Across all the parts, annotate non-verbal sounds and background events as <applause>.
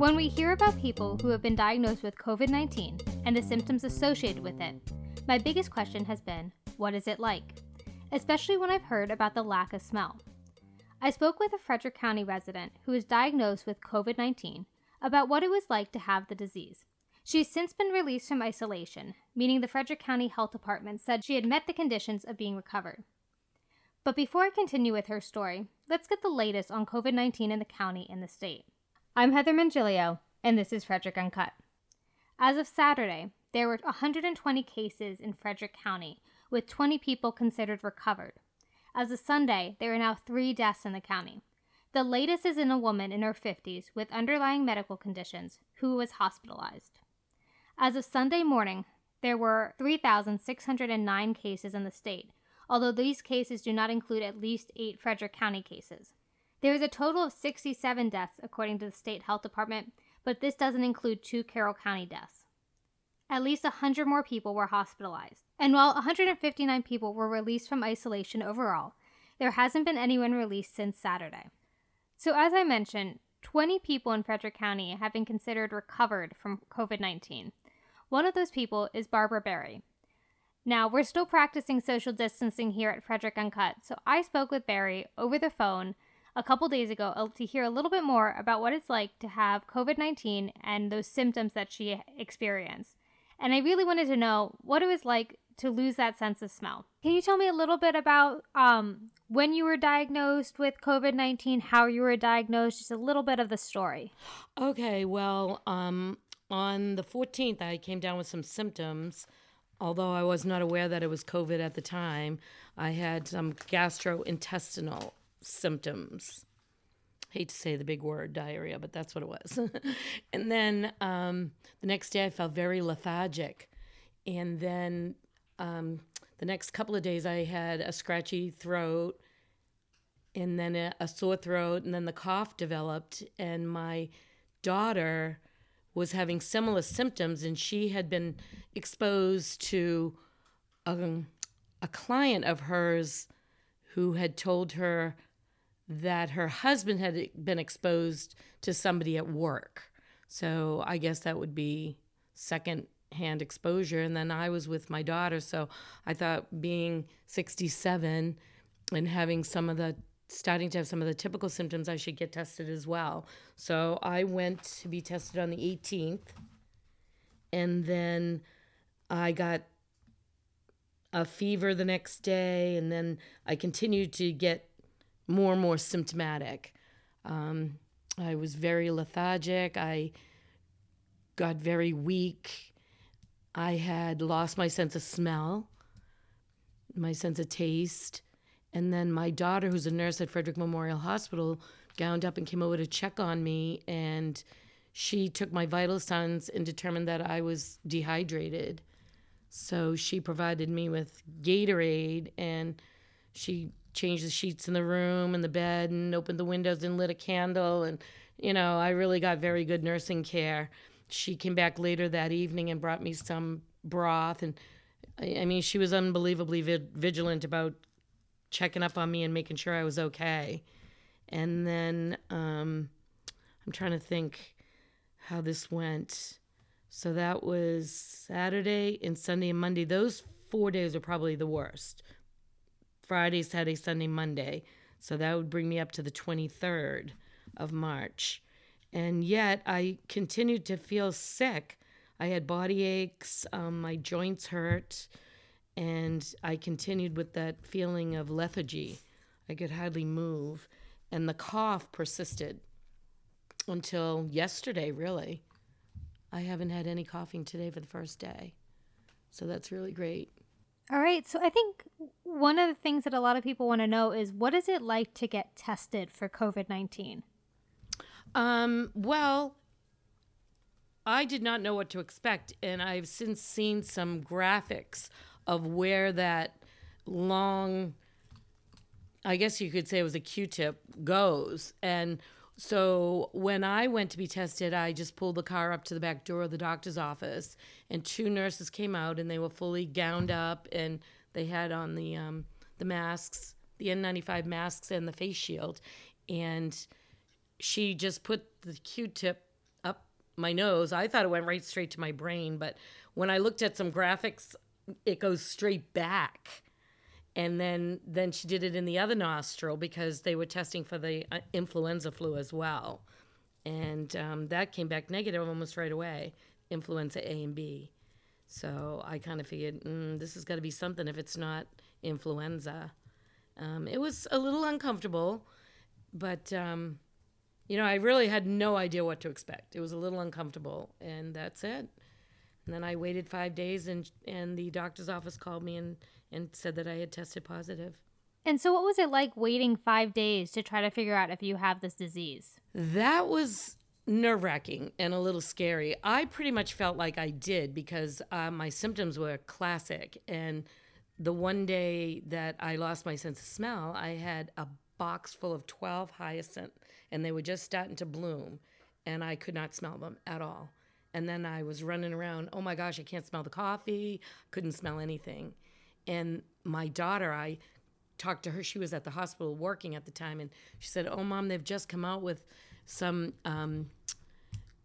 When we hear about people who have been diagnosed with COVID 19 and the symptoms associated with it, my biggest question has been what is it like? Especially when I've heard about the lack of smell. I spoke with a Frederick County resident who was diagnosed with COVID 19 about what it was like to have the disease. She's since been released from isolation, meaning the Frederick County Health Department said she had met the conditions of being recovered. But before I continue with her story, let's get the latest on COVID 19 in the county and the state. I'm Heather Mongilio, and this is Frederick Uncut. As of Saturday, there were 120 cases in Frederick County, with 20 people considered recovered. As of Sunday, there are now three deaths in the county. The latest is in a woman in her 50s with underlying medical conditions who was hospitalized. As of Sunday morning, there were 3,609 cases in the state, although these cases do not include at least eight Frederick County cases. There is a total of 67 deaths, according to the state health department, but this doesn't include two Carroll County deaths. At least 100 more people were hospitalized. And while 159 people were released from isolation overall, there hasn't been anyone released since Saturday. So, as I mentioned, 20 people in Frederick County have been considered recovered from COVID 19. One of those people is Barbara Barry. Now, we're still practicing social distancing here at Frederick Uncut, so I spoke with Barry over the phone a couple days ago uh, to hear a little bit more about what it's like to have COVID 19 and those symptoms that she experienced. And I really wanted to know what it was like to lose that sense of smell. Can you tell me a little bit about um, when you were diagnosed with COVID 19, how you were diagnosed, just a little bit of the story? Okay, well, um, on the 14th, I came down with some symptoms. Although I was not aware that it was COVID at the time, I had some gastrointestinal symptoms. Hate to say the big word diarrhea, but that's what it was. <laughs> and then um, the next day I felt very lethargic. And then um, the next couple of days I had a scratchy throat and then a, a sore throat. And then the cough developed. And my daughter was having similar symptoms and she had been exposed to um, a client of hers who had told her that her husband had been exposed to somebody at work. So I guess that would be second hand exposure. And then I was with my daughter. So I thought being 67 and having some of the starting to have some of the typical symptoms, I should get tested as well. So I went to be tested on the 18th. And then I got a fever the next day. And then I continued to get more and more symptomatic. Um, I was very lethargic. I got very weak. I had lost my sense of smell, my sense of taste. And then my daughter, who's a nurse at Frederick Memorial Hospital, gowned up and came over to check on me. And she took my vital signs and determined that I was dehydrated. So she provided me with Gatorade and she changed the sheets in the room and the bed and opened the windows and lit a candle. And you know i really got very good nursing care. She came back later that evening and brought me some broth. And i, mean she was unbelievably vigilant about checking up on me and making sure i was okay. And then um, i'm trying to think how this went. So that was saturday and sunday and monday. Those four days are probably the worst Friday, Saturday, Sunday, Monday. So that would bring me up to the 23rd of March. And yet I continued to feel sick. I had body aches, um, my joints hurt, and I continued with that feeling of lethargy. I could hardly move, and the cough persisted until yesterday, really. I haven't had any coughing today for the first day. So that's really great. All right. So I think one of the things that a lot of people want to know is what is it like to get tested for COVID 19? Um, well, I did not know what to expect. And I've since seen some graphics of where that long, I guess you could say it was a Q tip, goes. And so when I went to be tested, I just pulled the car up to the back door of the doctor's office, and two nurses came out, and they were fully gowned up, and they had on the um, the masks, the N95 masks, and the face shield, and she just put the Q-tip up my nose. I thought it went right straight to my brain, but when I looked at some graphics, it goes straight back. And then then she did it in the other nostril because they were testing for the uh, influenza flu as well, and um, that came back negative almost right away, influenza A and B. So I kind of figured mm, this has got to be something if it's not influenza. Um, it was a little uncomfortable, but um, you know, I really had no idea what to expect. It was a little uncomfortable, and that's it. And then I waited five days, and and the doctor's office called me and and said that I had tested positive. And so, what was it like waiting five days to try to figure out if you have this disease? That was nerve wracking and a little scary. I pretty much felt like I did because uh, my symptoms were classic. And the one day that I lost my sense of smell, I had a box full of 12 hyacinth and they were just starting to bloom and I could not smell them at all. And then I was running around, oh my gosh, I can't smell the coffee, couldn't smell anything. And my daughter, I talked to her, she was at the hospital working at the time, and she said, Oh, mom, they've just come out with some um,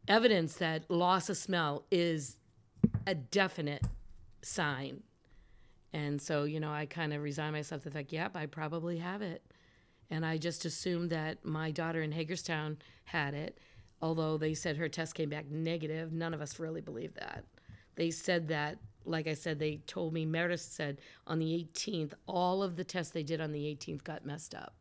evidence that loss of smell is a definite sign. And so, you know, I kind of resigned myself to the fact, yep, I probably have it. And I just assumed that my daughter in Hagerstown had it, although they said her test came back negative. None of us really believed that. They said that, like I said, they told me, Meritus said on the 18th, all of the tests they did on the 18th got messed up.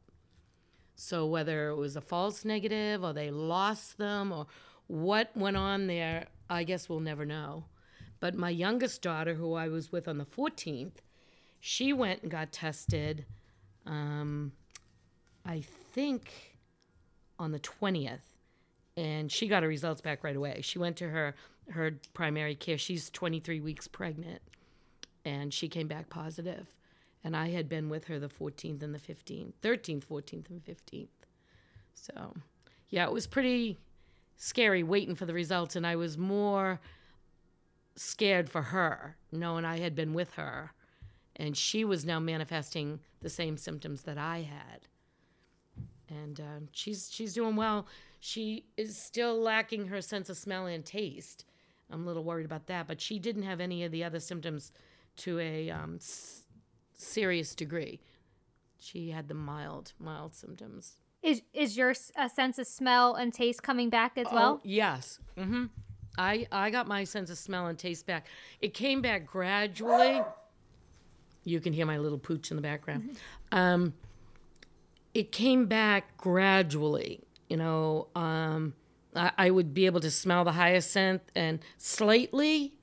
So whether it was a false negative or they lost them or what went on there, I guess we'll never know. But my youngest daughter, who I was with on the 14th, she went and got tested. Um, I think on the 20th and she got her results back right away. She went to her her primary care. She's 23 weeks pregnant and she came back positive. And I had been with her the 14th and the 15th, 13th, 14th and 15th. So, yeah, it was pretty scary waiting for the results and I was more scared for her knowing I had been with her and she was now manifesting the same symptoms that I had and uh, she's she's doing well. She is still lacking her sense of smell and taste. I'm a little worried about that, but she didn't have any of the other symptoms to a um, s- serious degree. She had the mild mild symptoms. Is is your a sense of smell and taste coming back as well? Oh, yes. Mm-hmm. I I got my sense of smell and taste back. It came back gradually. You can hear my little pooch in the background. Um, it came back gradually. You know, um, I, I would be able to smell the hyacinth and slightly,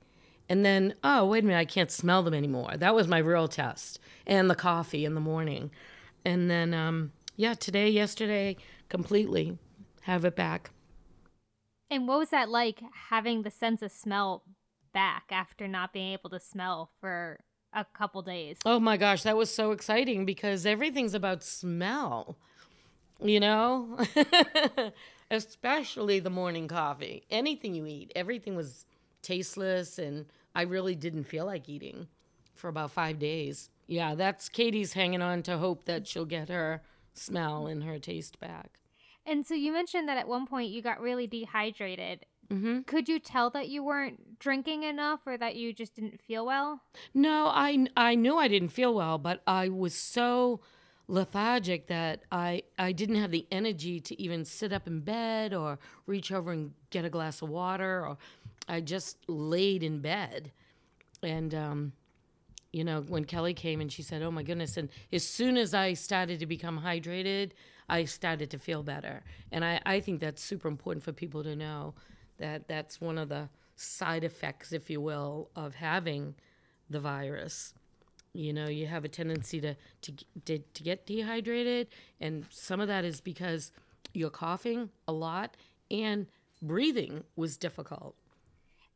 and then oh wait a minute, I can't smell them anymore. That was my real test, and the coffee in the morning, and then um, yeah, today, yesterday, completely have it back. And what was that like having the sense of smell back after not being able to smell for a couple days? Oh my gosh, that was so exciting because everything's about smell, you know? <laughs> Especially the morning coffee. Anything you eat, everything was tasteless, and I really didn't feel like eating for about five days. Yeah, that's Katie's hanging on to hope that she'll get her smell and her taste back. And so you mentioned that at one point you got really dehydrated. Mm-hmm. Could you tell that you weren't drinking enough or that you just didn't feel well? No, I I knew I didn't feel well, but I was so lethargic that I I didn't have the energy to even sit up in bed or reach over and get a glass of water or I just laid in bed. And um you know, when Kelly came and she said, "Oh my goodness." And as soon as I started to become hydrated, I started to feel better. And I I think that's super important for people to know that that's one of the side effects, if you will, of having the virus. You know, you have a tendency to, to, to, to get dehydrated, and some of that is because you're coughing a lot and breathing was difficult.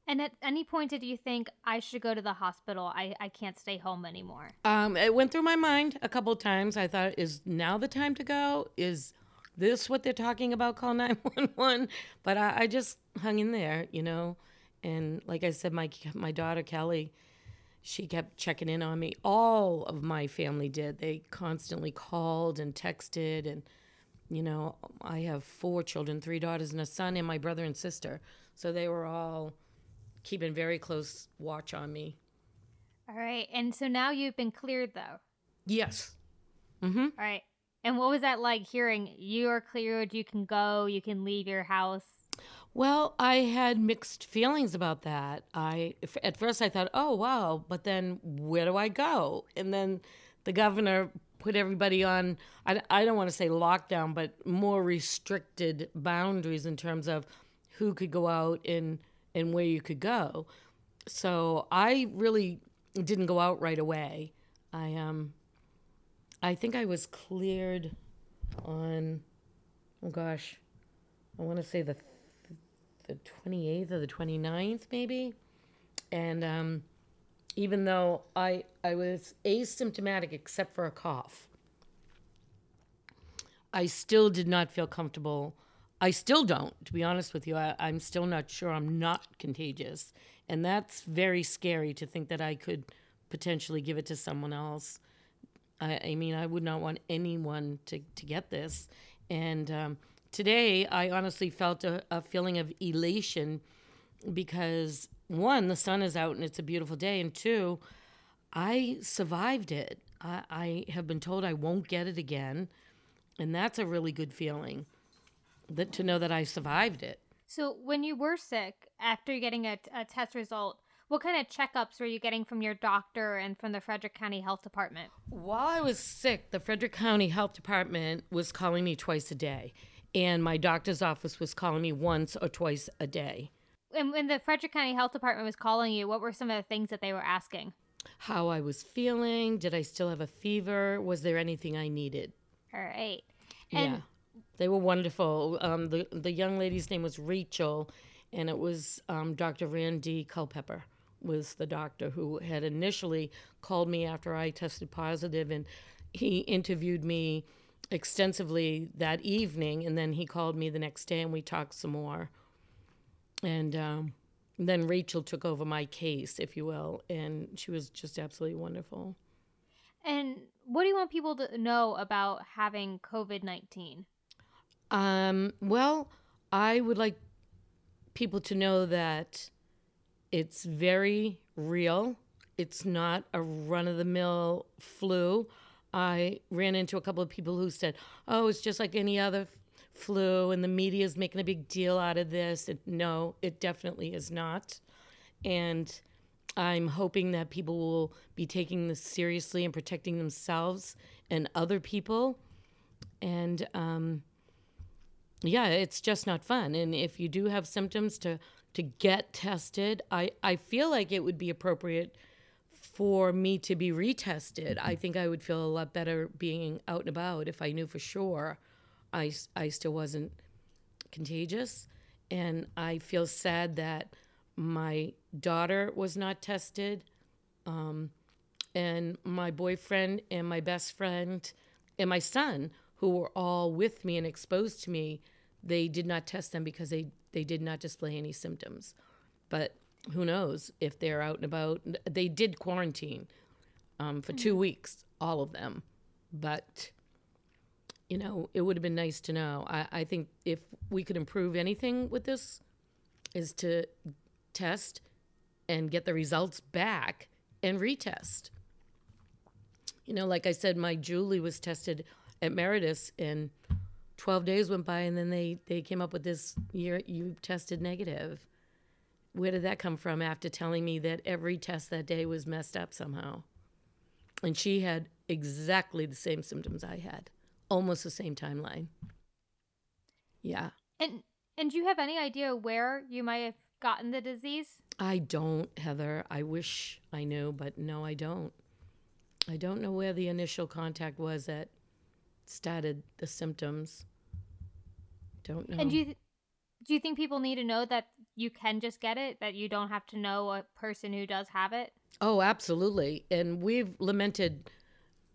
And at any point did you think I should go to the hospital? I, I can't stay home anymore. Um, it went through my mind a couple of times. I thought, is now the time to go? Is this what they're talking about? Call 911. But I, I just hung in there, you know. And like I said, my my daughter Kelly, she kept checking in on me. All of my family did. They constantly called and texted, and you know, I have four children, three daughters and a son, and my brother and sister. So they were all keeping very close watch on me. All right. And so now you've been cleared, though. Yes. Mm-hmm. All right. And what was that like hearing you are cleared, you can go, you can leave your house? Well, I had mixed feelings about that. I at first I thought, "Oh, wow," but then where do I go? And then the governor put everybody on I, I don't want to say lockdown, but more restricted boundaries in terms of who could go out and and where you could go. So I really didn't go out right away. I um I think I was cleared on oh gosh. I want to say the the 28th or the 29th maybe. And um even though I I was asymptomatic except for a cough. I still did not feel comfortable I still don't, to be honest with you. I, I'm still not sure I'm not contagious. And that's very scary to think that I could potentially give it to someone else. I, I mean, I would not want anyone to, to get this. And um, today, I honestly felt a, a feeling of elation because one, the sun is out and it's a beautiful day. And two, I survived it. I, I have been told I won't get it again. And that's a really good feeling that to know that I survived it. So, when you were sick, after getting a, a test result, what kind of checkups were you getting from your doctor and from the Frederick County Health Department? While I was sick, the Frederick County Health Department was calling me twice a day, and my doctor's office was calling me once or twice a day. And when the Frederick County Health Department was calling you, what were some of the things that they were asking? How I was feeling, did I still have a fever, was there anything I needed? All right. And yeah. They were wonderful. Um, the the young lady's name was Rachel, and it was um, Dr. Randy Culpepper was the doctor who had initially called me after I tested positive, and he interviewed me extensively that evening, and then he called me the next day, and we talked some more. And um, then Rachel took over my case, if you will, and she was just absolutely wonderful. And what do you want people to know about having COVID 19? Um, well, I would like people to know that it's very real. It's not a run of the mill flu. I ran into a couple of people who said, oh, it's just like any other flu, and the media is making a big deal out of this. And no, it definitely is not. And I'm hoping that people will be taking this seriously and protecting themselves and other people. And, um, yeah, it's just not fun. And if you do have symptoms, to to get tested. I I feel like it would be appropriate for me to be retested. I think I would feel a lot better being out and about if I knew for sure I I still wasn't contagious. And I feel sad that my daughter was not tested. Um, and my boyfriend and my best friend and my son who were all with me and exposed to me, they did not test them because they, they did not display any symptoms. But who knows if they're out and about? They did quarantine um, for two weeks, all of them. But, you know, it would have been nice to know. I, I think if we could improve anything with this, is to test and get the results back and retest. You know, like I said, my Julie was tested at Meritus, and 12 days went by, and then they, they came up with this year you tested negative. Where did that come from after telling me that every test that day was messed up somehow? And she had exactly the same symptoms I had, almost the same timeline. Yeah. And and do you have any idea where you might have gotten the disease? I don't, Heather. I wish I knew, but no, I don't. I don't know where the initial contact was that started the symptoms. Don't know. And do you th- do you think people need to know that you can just get it? That you don't have to know a person who does have it? Oh, absolutely. And we've lamented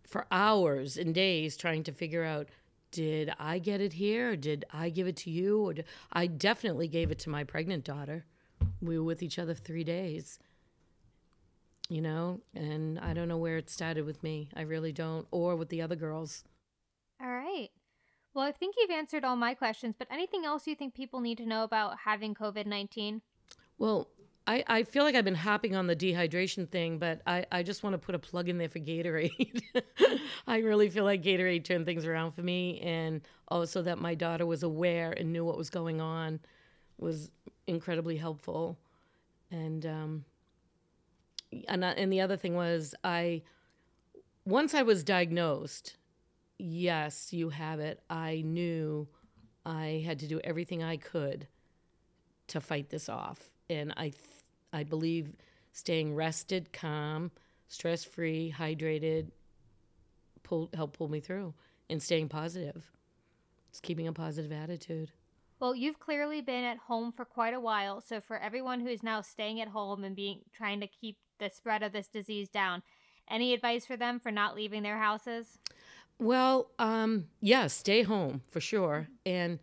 for hours and days trying to figure out did I get it here or did I give it to you or did, I definitely gave it to my pregnant daughter. We were with each other 3 days. You know, and I don't know where it started with me. I really don't or with the other girls. All right. Well, I think you've answered all my questions, but anything else you think people need to know about having COVID 19? Well, I, I feel like I've been hopping on the dehydration thing, but I, I just want to put a plug in there for Gatorade. <laughs> I really feel like Gatorade turned things around for me, and also that my daughter was aware and knew what was going on was incredibly helpful. And um, and, I, and the other thing was I once I was diagnosed, yes, you have it. I knew I had to do everything I could to fight this off, and I th- I believe staying rested, calm, stress free, hydrated, pull help pull me through, and staying positive. It's keeping a positive attitude. Well, you've clearly been at home for quite a while, so for everyone who is now staying at home and being trying to keep the spread of this disease down, any advice for them for not leaving their houses? Well, um, yeah, stay home for sure, and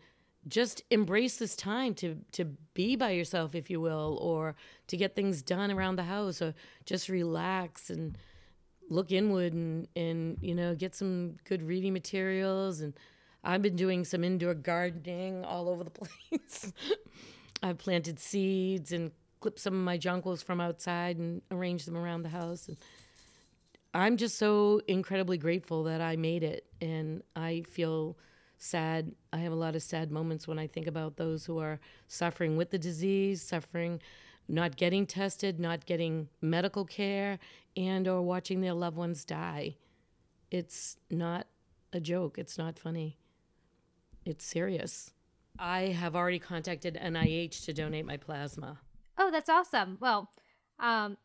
just embrace this time to to be by yourself, if you will, or to get things done around the house, or just relax and look inward and and you know get some good reading materials. And I've been doing some indoor gardening all over the <laughs> place. I've planted seeds and clipped some of my jonquils from outside and arranged them around the house. And I'm just so incredibly grateful that I made it, and I feel sad. I have a lot of sad moments when I think about those who are suffering with the disease, suffering, not getting tested, not getting medical care, and or watching their loved ones die. It's not a joke. It's not funny. It's serious. I have already contacted NIH to donate my plasma. Oh, that's awesome. Well, um,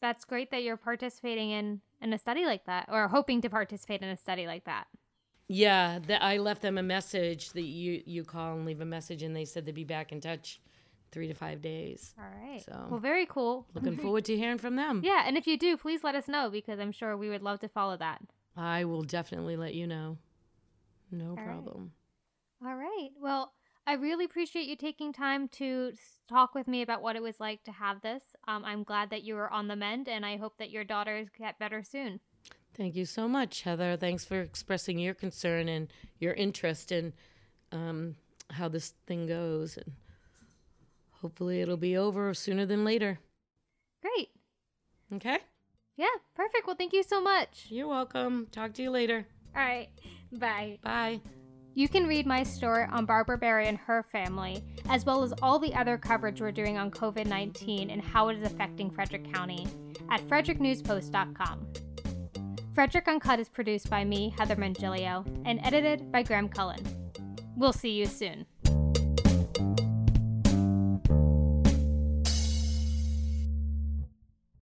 that's great that you're participating in in a study like that, or hoping to participate in a study like that. Yeah, that I left them a message that you you call and leave a message, and they said they'd be back in touch three to five days. All right. So- well, very cool. Looking <laughs> forward to hearing from them. Yeah, and if you do, please let us know because I'm sure we would love to follow that. I will definitely let you know. No right. problem. All right. Well, I really appreciate you taking time to talk with me about what it was like to have this. Um, I'm glad that you were on the mend, and I hope that your daughters get better soon. Thank you so much, Heather. Thanks for expressing your concern and your interest in um, how this thing goes. And hopefully it'll be over sooner than later. Great. Okay? Yeah, perfect. Well, thank you so much. You're welcome. Talk to you later. All right. Bye. Bye. You can read my story on Barbara Barry and her family, as well as all the other coverage we're doing on COVID 19 and how it is affecting Frederick County at fredericknewspost.com. Frederick Uncut is produced by me, Heather Mongilio, and edited by Graham Cullen. We'll see you soon.